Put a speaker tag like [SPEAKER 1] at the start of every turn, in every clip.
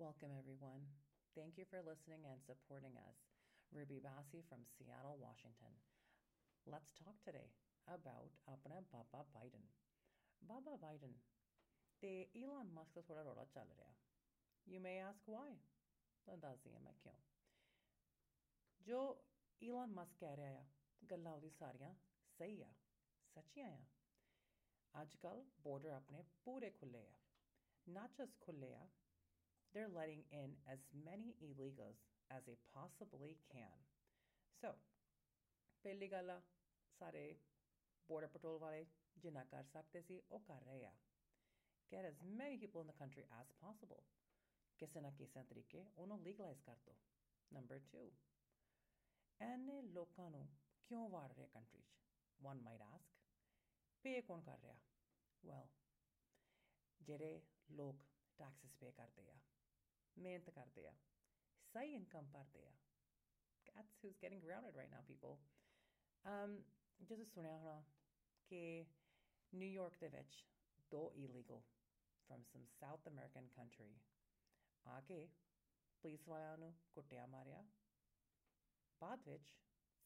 [SPEAKER 1] Welcome, everyone. Thank you for listening and supporting us. Ruby Bassi from Seattle, Washington. Let's talk today about apna Baba Biden. Baba Biden. the Elon Musk som spelar roll att You may ask why. Den där ser jag kyun. Jo Elon Musk ਕਹਿ ਰਿਹਾ ਆ ਗੱਲਾਂ ਉਹਦੀ ਸਾਰੀਆਂ ਸਹੀ ਆ ਸੱਚੀਆਂ ਆ ਅੱਜ ਕੱਲ ਬਾਰਡਰ ਆਪਣੇ ਪੂਰੇ ਖੁੱਲੇ ਆ ਨਾ ਜਸ ਖੁੱਲੇ they're letting in as many illegals as they possibly can. So, ਪਹਿਲੀ ਗੱਲ ਆ ਸਾਰੇ border patrol ਵਾਲੇ ਜਿੰਨਾ ਕਰ ਸਕਦੇ ਸੀ ਉਹ ਕਰ ਰਹੇ ਆ get as many people in the country as possible ਕਿਸੇ ਨਾ ਕਿਸੇ ਤਰੀਕੇ ਉਹਨੂੰ ਲੀਗਲਾਈਜ਼ ਕਰ ਦੋ ਨੰਬਰ 2 ਐਨੇ ਲੋਕਾਂ ਨੂੰ ਕਿਉਂ ਵਾੜ ਰਹੇ ਕੰਟਰੀ 'ਚ one might ask ਪੇ ਕੌਣ ਕਰ ਰਿਹਾ ਵੈਲ ਜਿਹੜੇ ਲੋਕ ਟੈਕਸਸ ਪੇ ਕਰਦੇ ਆ ਮਿਹਨਤ ਕਰਦੇ ਆ ਸਹੀ ਇਨਕਮ ਭਰਦੇ ਆ that's who's getting grounded right now people um just ਸੁਣਿਆ ਹੋਣਾ ਕਿ ਨਿਊਯਾਰਕ ਦੇ ਵਿੱਚ ਦੋ illegal from some South American country ਆ ਕੇ ਪੁਲਿਸ ਵਾਲਿਆਂ ਨੂੰ ਕੁੱਟਿਆ ਮਾਰਿਆ ਬਾਅਦ ਵਿੱਚ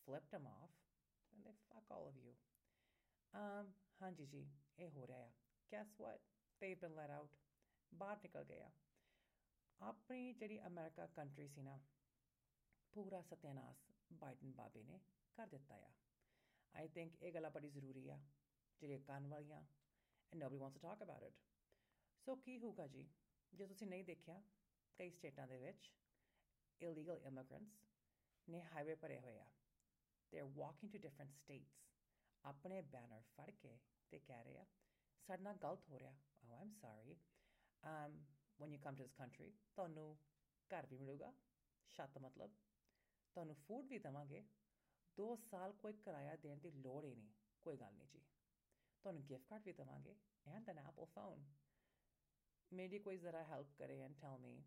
[SPEAKER 1] flipped them off and they fuck all of you um ਹਾਂਜੀ ਜੀ ਇਹ ਹੋ ਰਿਹਾ ਆ guess what they've been let out ਬਾਹਰ ਨਿਕਲ ਗਏ ਆ ਆਪਣੀ ਜਿਹੜੀ ਅਮਰੀਕਾ ਕੰਟਰੀ ਸੀ ਨਾ, ਪੂਰਾ ਸਤਿਆਨਾਸ਼ ਬਾਈਡਨ ਬਾਬੇ ਨੇ ਕਰ ਦਿੱਤਾ ਆ। ਆਈ ਥਿੰਕ ਇਹ ਗੱਲਾਂ ਬੜੀ ਜ਼ਰੂਰੀ ਆ ਜਿਹੜੇ ਕੰਨ ਵਾਲੀਆਂ and nobody wants to talk about it so ਕੀ ਹੋਊਗਾ ਜੀ? ਜੇ ਤੁਸੀਂ ਨਹੀਂ ਦੇਖਿਆ, ਕਈ ਸਟੇਟਾਂ ਦੇ ਵਿੱਚ illegal immigrants ਨੇ ਹਾਈਵੇ ਭਰੇ ਹੋਏ ਆ। They are walking to different states ਆਪਣੇ ਬੈਨਰ ਫੜ ਕੇ ਤੇ ਕਹਿ ਰਹੇ ਆ, ਸਾਡੇ ਨਾਲ ਗਲਤ ਹੋ ਰਿਹਾ। ਓ I'm sorry um when you come to this country ਤੁਹਾਨੂੰ ਘਰ ਵੀ ਮਿਲੂਗਾ ਛੱਤ ਮਤਲਬ ਤੁਹਾਨੂੰ ਫੂਡ ਵੀ ਦਵਾਂਗੇ 2 ਸਾਲ ਕੋਈ ਕਿਰਾਇਆ ਦੇਣ ਦੀ ਲੋੜ ਹੀ ਨਹੀਂ ਕੋਈ ਗੱਲ ਨਹੀਂ ਜੀ ਤੁਹਾਨੂੰ ਗਿਫਟ ਕਾਰਡ ਵੀ ਦਵਾਂਗੇ ਐਂਡ ਐਨ ਐਪਲ ਫੋਨ ਮੇਰੀ ਕੋਈ ਜ਼ਰਾ ਹੈਲਪ ਕਰੇ and tell me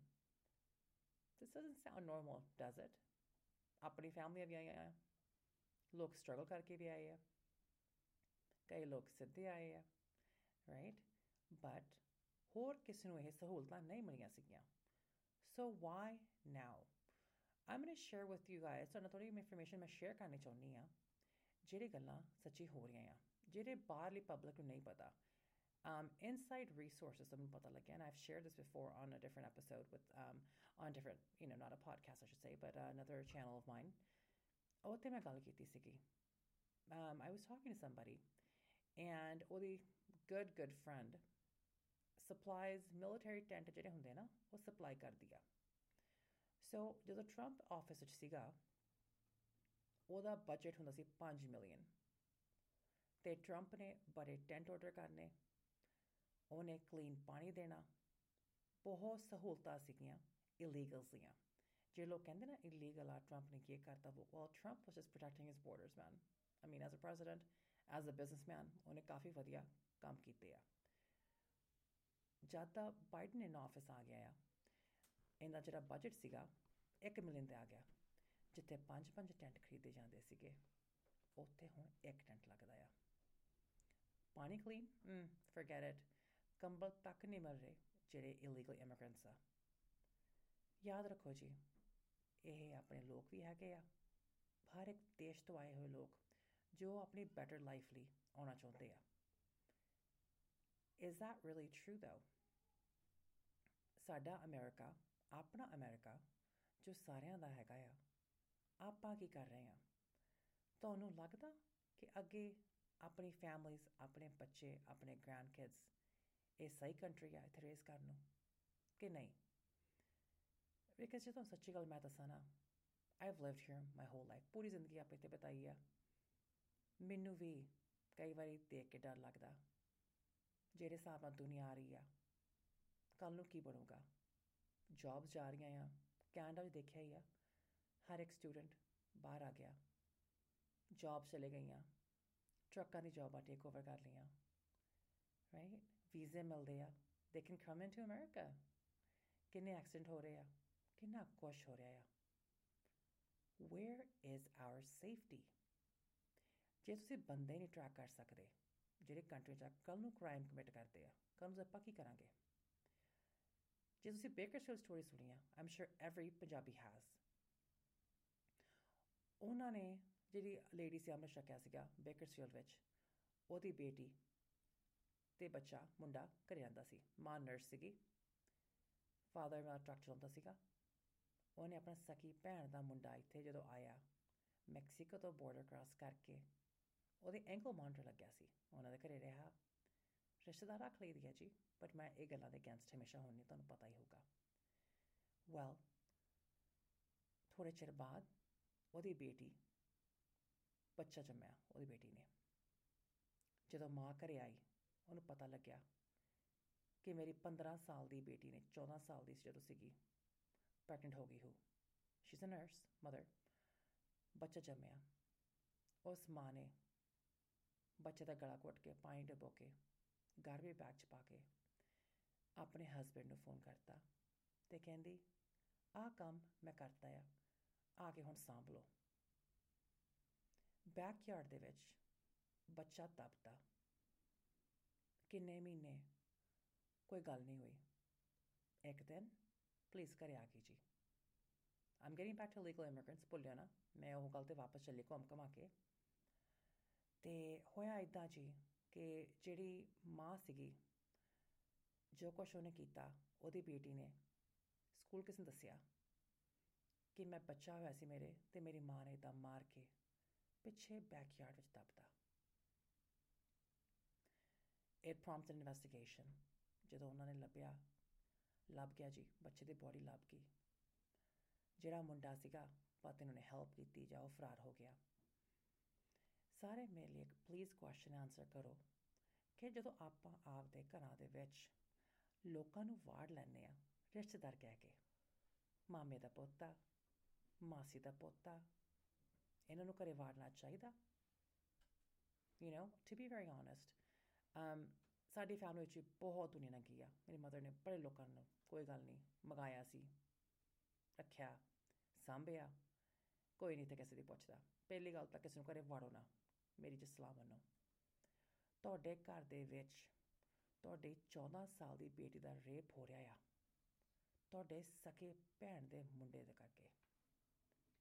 [SPEAKER 1] this doesn't sound normal, does it? ਆਪਣੀ ਫੈਮਿਲੀ ਵੀ ਆਏ ਆ ਲੋਕ ਸਟਰਗਲ ਕਰਕੇ ਵੀ ਆਏ ਆ ਕਈ ਲੋਕ ਸਿੱਧੇ ਆਏ ਆ right but Horkes nu is the whole name So why now? I'm going to share with you guys so थोड़ी information मैं share करने चाहनी हाँ जेडे गल्ला सच्ची हो रही हैं जेडे बाहरली पब्लिक नहीं पता um, inside resources again, i've shared this before on a different episode with um, on different you know not a podcast i should say but uh, another channel of mine. Um, i was talking to somebody and a good good friend supplies, military tent ਜਿਹੜੇ ਹੁੰਦੇ ਨਾ, ਉਹ supply ਕਰਦੀ ਆ। ਸੋ ਜਦੋਂ Trump office ਵਿੱਚ ਸੀਗਾ, ਉਹਦਾ ਬਜਟ ਹੁੰਦਾ ਸੀ 5 ਮਿਲੀਅਨ ਤੇ ਟਰੰਪ ਨੇ ਬੜੇ ਟੈਂਟ ਆਰਡਰ ਕਰਨੇ, ਉਹਨੇ ਕਲੀਨ ਪਾਣੀ ਦੇਣਾ, ਬਹੁਤ ਸਹੂਲਤਾਂ ਸੀਗੀਆਂ ਇਲੀਗਲਸ ਦੀਆਂ ਜੇ ਲੋਕ ਕਹਿੰਦੇ ਨਾ ਇਲੀਗਲ ਆ ਟਰੰਪ ਨੇ ਕੀ ਕਰਤਾ? ਉਹ well, Trump was just protecting his borders, man. I mean, as a president, as a businessman, ਉਹਨੇ ਕਾਫੀ ਵਧੀਆ ਕੰਮ ਕੀਤੇ ਆ। ਜਦ ਦਾ ਬਾਈਡਨ ਇਨ ਆਫਿਸ ਆ ਗਿਆ ਆ ਇਹਦਾ ਜਿਹੜਾ ਬਜਟ ਸੀਗਾ 1 ਮਿਲੀਅਨ ਤੇ ਆ ਗਿਆ, ਜਿੱਥੇ 5-5 ਟੈਂਟ ਖਰੀਦੇ ਜਾਂਦੇ ਸੀਗੇ, ਉੱਥੇ ਹੁਣ ਇੱਕ ਟੈਂਟ ਲੱਗਦਾ ਆ। ਪਾਣੀ ਕਲੀਨ ਹਮ ਫੋਰਗੇਟ ਇਟ ਕੰਬਲ ਤੱਕ ਨਹੀਂ ਮਿਲ ਰਹੇ, ਜਿਹੜੇ ਇਲੀਗਲ ਇਮੀਗ੍ਰੈਂਟਸ ਆ। ਯਾਦ ਰੱਖੋ ਜੀ, ਇਹ ਆਪਣੇ ਲੋਕ ਵੀ ਹੈਗੇ ਆ, ਹਰ ਇੱਕ ਦੇਸ਼ ਤੋਂ ਆਏ ਹੋਏ ਲੋਕ, ਜੋ ਆਪਣੀ ਬੈਟਰ ਲਾਈਫ ਲਈ ਆਉਣਾ ਚਾਹੁੰਦੇ ਆ। Is that really true, though? ਸਾਡਾ ਅਮਰੀਕਾ, ਆਪਣਾ ਅਮਰੀਕਾ, ਜੋ ਸਾਰਿਆਂ ਦਾ ਹੈਗਾ ਆ, ਆਪਾਂ ਕੀ ਕਰ ਰਹੇ ਆ ਤੁਹਾਨੂੰ ਲੱਗਦਾ ਕਿ ਅੱਗੇ ਆਪਣੀ ਫੈਮਲੀਜ਼ ਆਪਣੇ ਬੱਚੇ, ਆਪਣੇ ਗ੍ਰੈਂਡ ਕਿਡਸ ਇਹ ਸਹੀ ਕੰਟਰੀ ਆ ਇੱਥੇ ਰੇਸ ਕਰਨ ਨੂੰ ਕਿ ਨਹੀਂ? ਬਿਕਾਜ਼ ਜੇ, ਤੁਹਾਨੂੰ ਸੱਚੀ ਗੱਲ ਮੈਂ ਦੱਸਾਂ ਨਾ I have lived here my whole life ਪੂਰੀ ਜ਼ਿੰਦਗੀ ਆਪੇ ਤੇ ਬਤਾਈ ਆ। ਮੈਨੂੰ ਵੀ ਕਈ ਵਾਰੀ ਦੇਖ ਕੇ ਡਰ ਲੱਗਦਾ, ਜਿਹੜੇ ਹਿਸਾਬ ਨਾਲ ਦੁਨੀਆ ਆ ਰਹੀ ਆ ਕੱਲ ਨੂੰ ਕੀ ਬਣੂਗਾ? ਜੌਬਸ ਜਾ ਰਹੀਆਂ ਆ ਕੈਨੇਡਾ ਵੀ ਦੇਖਿਆ ਹੀ ਆ। ਹਰ ਇੱਕ ਸਟੂਡੈਂਟ ਬਾਹਰ ਆ ਗਿਆ। ਜੌਬ ਚਲੇ ਗਈਆਂ। ਟਰੱਕਾਂ ਦੀ ਜੌਬਾਂ ਟੇਕ ਓਵਰ ਕਰ ਲਈਆਂ। ਰਾਈਟ ਵੀਜ਼ੇ ਮਿਲਦੇ ਆ। They can come into America ਕਿੰਨੇ ਐਕਸੀਡੈਂਟ ਹੋ ਰਹੇ ਆ? ਕਿੰਨਾ ਕੁਛ ਹੋ ਰਿਹਾ ਆ। ਵੇਅਰ ਇਜ਼ ਆਵਰ ਸੇਫਟੀ ਜੇ ਤੁਸੀਂ ਬੰਦੇ ਨਹੀਂ ਟਰੈਕ ਕਰ ਸਕਦੇ, ਜਿਹੜੇ ਕੰਟਰੀ 'ਚ ਕੱਲ ਨੂੰ ਕ੍ਰਾਈਮ ਕਮਿਟ ਕਰਦੇ ਆ ਕੱਲ ਨੂੰ ਆਪਾਂ ਕੀ ਕਰਾਂਗੇ? ਜੇ ਤੁਸੀਂ ਬੇਕਰਸਫੀਲਡ ਸਟੋਰੀ ਸੁਣੀ ਆ I'm sure every Punjabi has ਉਹਨਾਂ ਨੇ ਜਿਹੜੀ ਲੇਡੀ ਸੀ ਅੰਮ੍ਰਿਤ ਛਕਿਆ ਸੀਗਾ ਬੇਕਰਸਫੀਲਡ ਵਿੱਚ ਉਹਦੀ ਬੇਟੀ ਤੇ ਬੱਚਾ ਮੁੰਡਾ ਘਰੇ ਆਂਦਾ ਸੀ ਮਾਂ ਨਰਸ ਸੀਗੀ ਫਾਦਰ ਦਾ ਟਰੱਕ ਚਲਾਉਂਦਾ ਸੀਗਾ ਉਹਨੇ ਆਪਣਾ ਸਕੀ ਭੈਣ ਦਾ ਮੁੰਡਾ ਇੱਥੇ ਜਦੋਂ ਆਇਆ ਮੈਕਸੀਕੋ ਤੋਂ ਬਾਰਡਰ ਕ੍ਰਾਸ ਕਰਕੇ ਉਹਦੇ ਐਂਕਲ ਮੌਂਟਰ ਲੱਗਿਆ ਸੀ ਉਹਨਾਂ ਦੇ ਘਰੇ ਰਿਹਾ ਰਿਸ਼ਤੇਦਾਰ ਰੱਖ ਲਈ ਦੀ ਹੈ ਜੀ ਬਟ ਮੈਂ ਇਹ ਗੱਲਾਂ ਦੇ ਅਗੇਂਸਟ ਹਮੇਸ਼ਾ ਹੋਣੀ ਤੁਹਾਨੂੰ ਪਤਾ ਹੀ ਹੋਊਗਾ। ਵੈਲ ਥੋੜੇ ਚਿਰ ਬਾਅਦ ਉਹਦੀ ਬੇਟੀ, ਬੱਚਾ ਜੰਮਿਆ, ਉਹਦੀ ਬੇਟੀ ਨੇ। ਜਦੋਂ ਮਾਂ ਘਰੇ ਆਈ, ਉਹਨੂੰ ਪਤਾ ਲੱਗਿਆ ਕਿ ਮੇਰੀ 15 ਸਾਲ ਦੀ ਬੇਟੀ ਨੇ 14 ਸਾਲ ਦੀ ਜਦੋਂ ਸੀਗੀ ਪ੍ਰੈਗਨੈਂਟ ਹੋ ਗਈ ਹੋ। She is a nurse mother ਬੱਚਾ ਜੰਮਿਆ। ਉਸ ਮਾਂ ਨੇ ਬੱਚੇ ਦਾ ਗਲਾ ਘੁੱਟ ਕੇ, ਪਾਣੀ ਡਬੋ ਕੇ ਗਾਰਬੇਜ ਬੈਗ 'ਚ ਪਾ ਕੇ ਆਪਣੇ ਹਸਬੰਡ ਨੂੰ ਫੋਨ ਕਰਤਾ ਤੇ ਕਹਿੰਦੀ, ਆਹ ਕੰਮ ਮੈਂ ਕਰਤਾ ਆ ਆ ਕੇ ਹੁਣ ਸਾਂਭ ਲਓ। ਬੈਕਯਾਰਡ ਦੇ ਵਿੱਚ ਬੱਚਾ ਤਪਦਾ। ਕਿੰਨੇ ਮਹੀਨੇ ਕੋਈ ਗੱਲ ਨਹੀਂ ਹੋਈ। ਇੱਕ ਦਿਨ ਪਲੀਜ਼ ਕਰੇ ਆ ਗਈ ਜੀ। I'm getting back to legal immigrants ਭੁੱਲਿਓ ਨਾ, ਮੈਂ ਉਹ ਗੱਲ ਤੇ ਵਾਪਸ ਚੱਲੀ ਘੁੰਮ ਘਮਾ ਕੇ। ਤੇ ਹੋਇਆ ਇਦਾਂ ਜੀ ਕਿ ਜਿਹੜੀ ਮਾਂ ਸੀਗੀ, ਜੋ ਕੁਛ ਉਹਨੇ ਕੀਤਾ, ਉਹਦੀ ਬੇਟੀ ਨੇ ਸਕੂਲ ਕਿਸ ਨੂੰ ਦੱਸਿਆ? ਕਿ ਮੈਂ ਬੱਚਾ ਹੋਇਆ ਸੀ ਮੇਰੇ ਤੇ ਮੇਰੀ ਮਾਂ ਨੇ ਤਾਂ ਮਾਰ ਕੇ ਪਿੱਛੇ ਬੈਕਯਾਰਡ ਵਿੱਚ ਦਬਦਾ ਇਟ ਪ੍ਰੋਮਪਟ ਇਨਵੈਸਟੀਗੇਸ਼ਨ ਜਦੋਂ ਉਹਨਾਂ ਨੇ ਲੱਭਿਆ, ਲੱਭ ਗਿਆ ਜੀ, ਬੱਚੇ ਦੀ ਬੋਡੀ ਲੱਭ ਗਈ। ਜਿਹੜਾ ਮੁੰਡਾ ਸੀਗਾ, ਪਤੀ ਨੇ ਹੈਲਪ ਕੀਤੀ ਜਾਂ ਉਹ ਫਰਾਰ ਹੋ ਗਿਆ। ਸਾਰੇ ਮੇਰੇ ਲਈ ਇੱਕ ਪਲੀਜ਼ ਕੁਐਸਚਨ ਆਨਸਰ ਕਰੋ ਕਿ ਜਦੋਂ ਆਪਾਂ ਆਪਦੇ ਘਰਾਂ ਦੇ ਵਿੱਚ ਲੋਕਾਂ ਨੂੰ ਵਾੜ ਲੈਂਦੇ ਆ ਰਿਸ਼ਤੇਦਾਰ ਕਹਿ ਕੇ, ਮਾਮੇ ਦਾ ਪੋਤਾ, ਮਾਸੀ ਦਾ ਪੋਤਾ, ਇਹਨਾਂ ਨੂੰ ਘਰੇ ਵਾੜਨਾ ਚਾਹੀਦਾ? You know to be very honest um ਸਾਡੀ ਫੈਮਿਲੀ ਵਿੱਚ ਬਹੁਤ ਦੁਨੀਆ ਲੰਗੀ ਆ। ਮੇਰੀ ਮਦਰ ਨੇ ਬੜੇ ਲੋਕਾਂ ਨੂੰ ਕੋਈ ਗੱਲ ਨਹੀਂ ਮਗਾਇਆ ਸੀ, ਰੱਖਿਆ, ਸਾਂਭਿਆ, ਕੋਈ ਨਹੀਂ ਤੇ ਕਿਸੇ ਦੀ ਪੁੱਛਦਾ। ਪਹਿਲੀ ਗੱਲ ਤਾਂ ਕਿਸੇ ਨੂੰ ਘਰੇ ਵਾੜੋ ਨਾ। ਮੇਰੀ ਜੀ ਸਲਾਹ ਮੰਨੋ ਤੁਹਾਡੇ ਘਰ ਦੇ ਵਿੱਚ ਤੁਹਾਡੇ 14 ਸਾਲ ਦੀ ਬੇਟੀ ਦਾ ਰੇਪ ਹੋ ਰਿਹਾ ਆ। ਤੁਹਾਡੇ ਸਕੇ ਭੈਣ ਦੇ ਮੁੰਡੇ ਦੇ ਕਰਕੇ।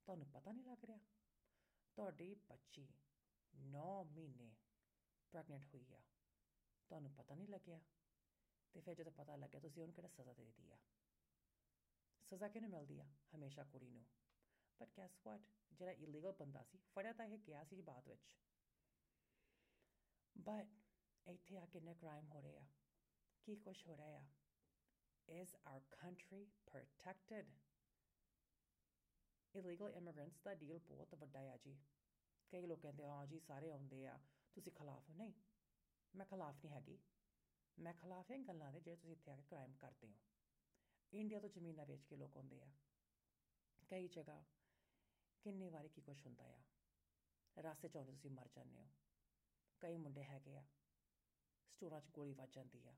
[SPEAKER 1] ਤੁਹਾਨੂੰ ਪਤਾ ਨਹੀਂ ਲੱਗ ਰਿਹਾ? ਤੁਹਾਡੀ ਬੱਚੀ 9 ਮਹੀਨੇ ਪ੍ਰੈਗਨੈਂਟ ਹੋਈ ਆ। ਤੁਹਾਨੂੰ ਪਤਾ ਨਹੀਂ ਲੱਗਿਆ? ਤੇ ਫਿਰ ਜਦੋਂ ਪਤਾ ਲੱਗਿਆ, ਤੁਸੀਂ ਉਹਨੂੰ ਕਿਹੜਾ ਸਜ਼ਾ ਦੇ ਦਿੱਤੀ ਆ? ਸਜ਼ਾ ਕਿਹਨੂੰ ਮਿਲਦੀ ਆ? ਹਮੇਸ਼ਾ ਕੁੜੀ ਨੂੰ। ਬਟ ਗੈਸ ਵਾਟ ਜਿਹੜਾ ਇਲੀਗਲ ਬੰਦਾ ਸੀ, ਫੜਿਆ ਤਾਂ ਇਹ ਗਿਆ ਸੀ ਬਾਅਦ ਵਿੱਚ। ਬਟ ਇੱਥੇ ਆ ਕਿੰਨੇ ਕ੍ਰਾਈਮ ਹੋ ਰਹੇ ਆ ਕੀ ਕੁਛ ਹੋ ਰਿਹਾ ਆ is our country protected? Illegal immigrants ਦਾ ਡੀਲ ਬਹੁਤ ਵੱਡਾ ਆ ਜੀ ਕਈ ਲੋਕ ਕਹਿੰਦੇ ਹਾਂ ਜੀ ਸਾਰੇ ਆਉਂਦੇ ਆ ਤੁਸੀਂ ਖਿਲਾਫ ਹੋ ਨਹੀਂ ਮੈਂ ਖਿਲਾਫ ਨਹੀਂ ਹੈਗੀ ਮੈਂ ਖਿਲਾਫ ਹਾਂ ਗੱਲਾਂ ਦੇ ਜਿਹੜੇ ਤੁਸੀਂ ਇੱਥੇ ਆ ਕੇ ਕ੍ਰਾਈਮ ਕਰਦੇ ਹੋ ਇੰਡੀਆ ਤੋਂ ਜ਼ਮੀਨਾਂ ਵੇਚ ਕੇ ਲੋਕ ਆਉਂਦੇ ਆ ਕਈ ਜਗ੍ਹਾ ਕਿੰਨੇ ਵਾਰੀ ਕੀ ਕੁਛ ਹੁੰਦਾ ਆ ਰਾਸਤੇ 'ਚ ਆਉਂਦੇ ਤੁਸੀਂ ਮਰ ਜਾਂਦੇ ਹੋ ਕਈ ਮੁੰਡੇ ਹੈਗੇ ਆ, ਸਟੋਰਾਂ 'ਚ ਗੋਲੀ ਵੱਜ ਜਾਂਦੀ ਆ।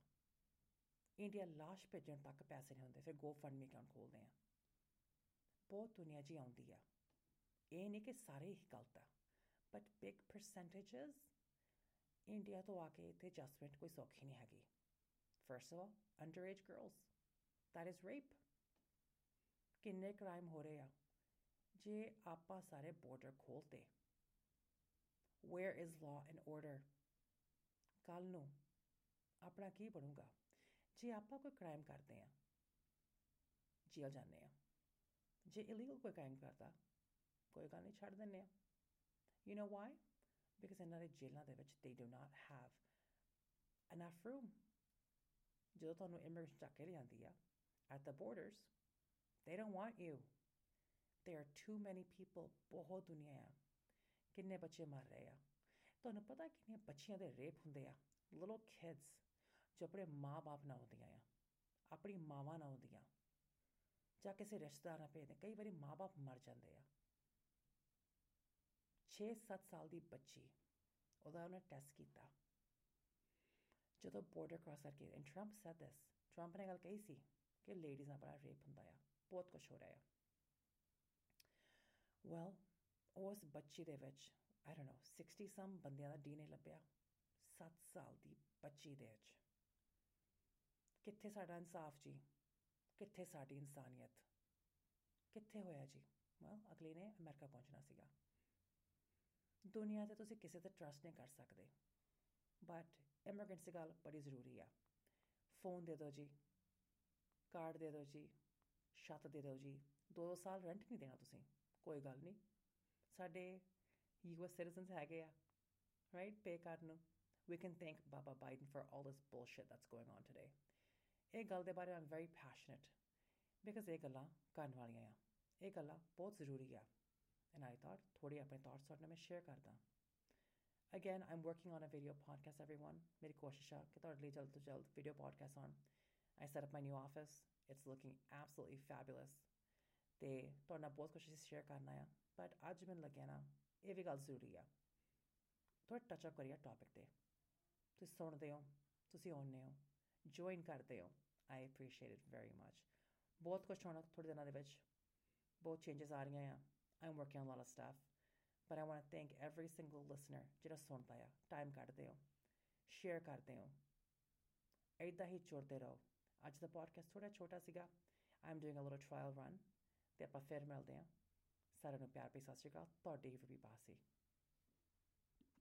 [SPEAKER 1] ਇੰਡੀਆ ਲਾਸ਼ ਭੇਜਣ ਤੱਕ ਪੈਸੇ ਨਹੀਂ ਹੁੰਦੇ, ਫਿਰ ਗੋ ਫੰਡ ਮੀ ਅਕਾਊਂਟ ਖੋਲਦੇ ਆ। ਬਹੁਤ ਦੁਨੀਆ ਜੀ ਆਉਂਦੀ ਆ। ਇਹ ਨਹੀਂ ਕਿ ਸਾਰੇ ਹੀ ਗਲਤ ਆ ਬਟ ਬਿਗ ਪਰਸੈਂਟੇजेस ਇੰਡੀਆ ਤੋਂ ਆ ਕੇ ਇੱਥੇ ਜਸਟਮੈਂਟ ਕੋਈ ਸੌਖੀ ਨਹੀਂ ਹੈਗੀ। First of all under age girls that is rape ਕਿੰਨੇ ਕ੍ਰਾਈਮ ਹੋ ਰਹੇ ਆ। ਜੇ ਆਪਾਂ ਸਾਰੇ ਬਾਰਡਰ ਖੋਲਤੇ where is law and order? ਕੱਲ ਨੂੰ ਆਪਣਾ ਕੀ ਬਣੂਗਾ ਜੇ ਆਪਾਂ ਕੋਈ ਕ੍ਰਾਈਮ ਕਰਦੇ ਆ ਜੇਲ੍ਹ ਜਾਂਦੇ ਆ ਜੇ ਇਲੀਗਲ ਕੋਈ ਕ੍ਰਾਈਮ ਕਰਦਾ ਕੋਈ ਗੱਲ ਨਹੀਂ ਛੱਡ ਦਿੰਦੇ ਆ ਯੂ نو ਵਾਈ ਬਿਕਾਜ਼ ਇਹਨਾਂ ਦੇ ਜੇਲ੍ਹਾਂ ਦੇ ਵਿੱਚ they do not have enough room ਜਦੋਂ ਤੁਹਾਨੂੰ ਇਮੀਗ੍ਰੇਸ਼ਨ ਚੱਕ ਕੇ ਲਿਆਂਦੀ ਆ at the borders, they don't want you there are too many people ਬਹੁਤ ਦੁਨੀਆ ਆ ਕਿੰਨੇ ਬੱਚੇ ਮਰ ਰਹੇ ਆ। ਤੁਹਾਨੂੰ ਪਤਾ ਕਿੰਨੀਆਂ ਬੱਚੀਆਂ ਦੇ ਰੇਪ ਹੁੰਦੇ ਆ। Little kids ਜੋ ਆਪਣੇ ਮਾਂ-ਬਾਪ ਨਾਲ ਹੁੰਦੀਆਂ ਆ, ਆਪਣੀ ਮਾਵਾਂ ਨਾਲ ਹੁੰਦੀਆਂ, ਜਾਂ ਕਿਸੇ ਰਿਸ਼ਤੇਦਾਰ ਨਾਲ ਭੇਜਦੇ, ਕਈ ਵਾਰੀ ਮਾਂ-ਬਾਪ ਮਰ ਜਾਂਦੇ ਆ। 6-7 ਸਾਲ ਦੀ ਬੱਚੀ, ਉਹਦਾ ਉਹਨੇ ਟੈਸਟ ਕੀਤਾ। ਜਦੋਂ ਬਾਰਡਰ ਕ੍ਰਾਸ ਕਰਕੇ and Trump said this Trump ਨੇ ਗੱਲ ਕਹੀ ਸੀ ਕਿ ਲੇਡੀਜ਼ ਨਾਲ ਬੜਾ ਰੇਪ ਹੁੰਦਾ ਆ, ਬਹੁਤ ਕੁਝ ਹੋ ਰਿਹਾ ਆ। ਵੈਲ ਉਸ ਬੱਚੀ ਦੇ ਵਿੱਚ ਆਈ ਡੋਨਟ ਨੋ 60 ਸਮ ਬੰਦਿਆਂ ਦਾ ਡੀਐਨਏ ਲੱਭਿਆ 7 ਸਾਲ ਦੀ ਬੱਚੀ ਦੇ ਵਿੱਚ। ਕਿੱਥੇ ਸਾਡਾ ਇਨਸਾਫ ਜੀ? ਕਿੱਥੇ ਸਾਡੀ ਇਨਸਾਨੀਅਤ? ਕਿੱਥੇ ਹੋਇਆ ਜੀ? ਵੈਲ ਅਗਲੀ ਨੇ ਅਮਰੀਕਾ ਪਹੁੰਚਣਾ ਸੀਗਾ। ਦੁਨੀਆ ਤੇ ਤੁਸੀਂ ਕਿਸੇ ਤੇ ਟਰਸਟ ਨਹੀਂ ਕਰ ਸਕਦੇ। ਬਟ ਇਮੀਗ੍ਰੈਂਟਸ ਗੱਲ ਬੜੀ ਜ਼ਰੂਰੀ ਆ। ਫੋਨ ਦੇ ਦਿਓ ਜੀ। ਕਾਰਡ ਦੇ ਦਿਓ ਜੀ। ਛੱਤ ਦੇ ਦਿਓ ਜੀ। ਦੋ ਸਾਲ ਰੈਂਟ ਨਹੀਂ ਦੇਣਾ ਤੁਸੀਂ। ਕੋਈ ਗੱਲ ਨਹੀਂ। ਸਾਡੇ ਯੂਐਸ ਸਿਟੀਜ਼ਨਸ ਹੈਗੇ ਆ ਰਾਈਟ ਪੇ ਕਰਨ ਨੂੰ we can thank Baba Biden for all this bullshit that's going on today. ਇਹ ਗੱਲ ਦੇ ਬਾਰੇ I'm very passionate because ਇਹ ਗੱਲਾਂ ਕਰਨ ਵਾਲੀਆਂ ਆ ਇਹ ਗੱਲਾਂ ਬਹੁਤ ਜ਼ਰੂਰੀ ਆ and I thought ਥੋੜੀ ਆਪਣੇ thoughts ਤੁਹਾਡੇ ਨਾਲ ਮੈਂ share ਕਰਦਾ Again, I'm working on a video podcast, everyone. ਮੇਰੀ ਕੋਸ਼ਿਸ਼ ਆ ਕਿ ਤੁਹਾਡੇ ਲਈ ਜਲਦ ਤੋਂ ਜਲਦ video podcast on. I set up my new office. It's looking absolutely fabulous. ਤੇ ਤੁਹਾਡੇ ਨਾਲ ਬਹੁਤ ਕੁਝ ਸ਼ੇਅਰ ਕਰਨਾ ਆ ਬਟ ਅੱਜ ਮੈਨੂੰ ਲੱਗਿਆ ਨਾ, ਇਹ ਵੀ ਗੱਲ ਜ਼ਰੂਰੀ ਆ। ਥੋੜਾ ਟੱਚ ਅਪ ਕਰੀਏ ਟੌਪਿਕ ਤੇ। ਤੁਸੀਂ ਸੁਣਦੇ ਹੋ, ਤੁਸੀਂ ਆਉਂਦੇ ਹੋ ਜੁਆਇਨ ਕਰਦੇ ਹੋ। I appreciate it very much ਬਹੁਤ ਕੁਝ ਹੋਣਾ ਥੋੜੇ ਦਿਨਾਂ ਦੇ ਵਿੱਚ। ਬਹੁਤ ਚੇਂਜਸ ਆ ਰਹੀਆਂ ਆ। I am working on lot of stuff but I want to thank every single listener ਜਿਹੜਾ ਸੁਣਦਾ ਆ ਟਾਈਮ ਕੱਢਦੇ ਹੋ। ਸ਼ੇਅਰ ਕਰਦੇ ਹੋ। ਇੱਦਾਂ ਹੀ ਜੁੜਦੇ ਰਹੋ। ਅੱਜ ਦਾ ਪੋਡਕਾਸਟ ਥੋੜਾ ਛੋਟਾ ਸੀਗਾ। I am doing a little trial run ਤੇ ਆਪਾਂ ਫਿਰ ਮਿਲਦੇ ਹਾਂ। ਸਾਰਿਆਂ ਨੂੰ ਪਿਆਰ ਭਰੀ ਸਤਿ ਸ਼੍ਰੀ ਅਕਾਲ। ਤੁਹਾਡੀ ਰੂਬੀ ਬਾਸੀ।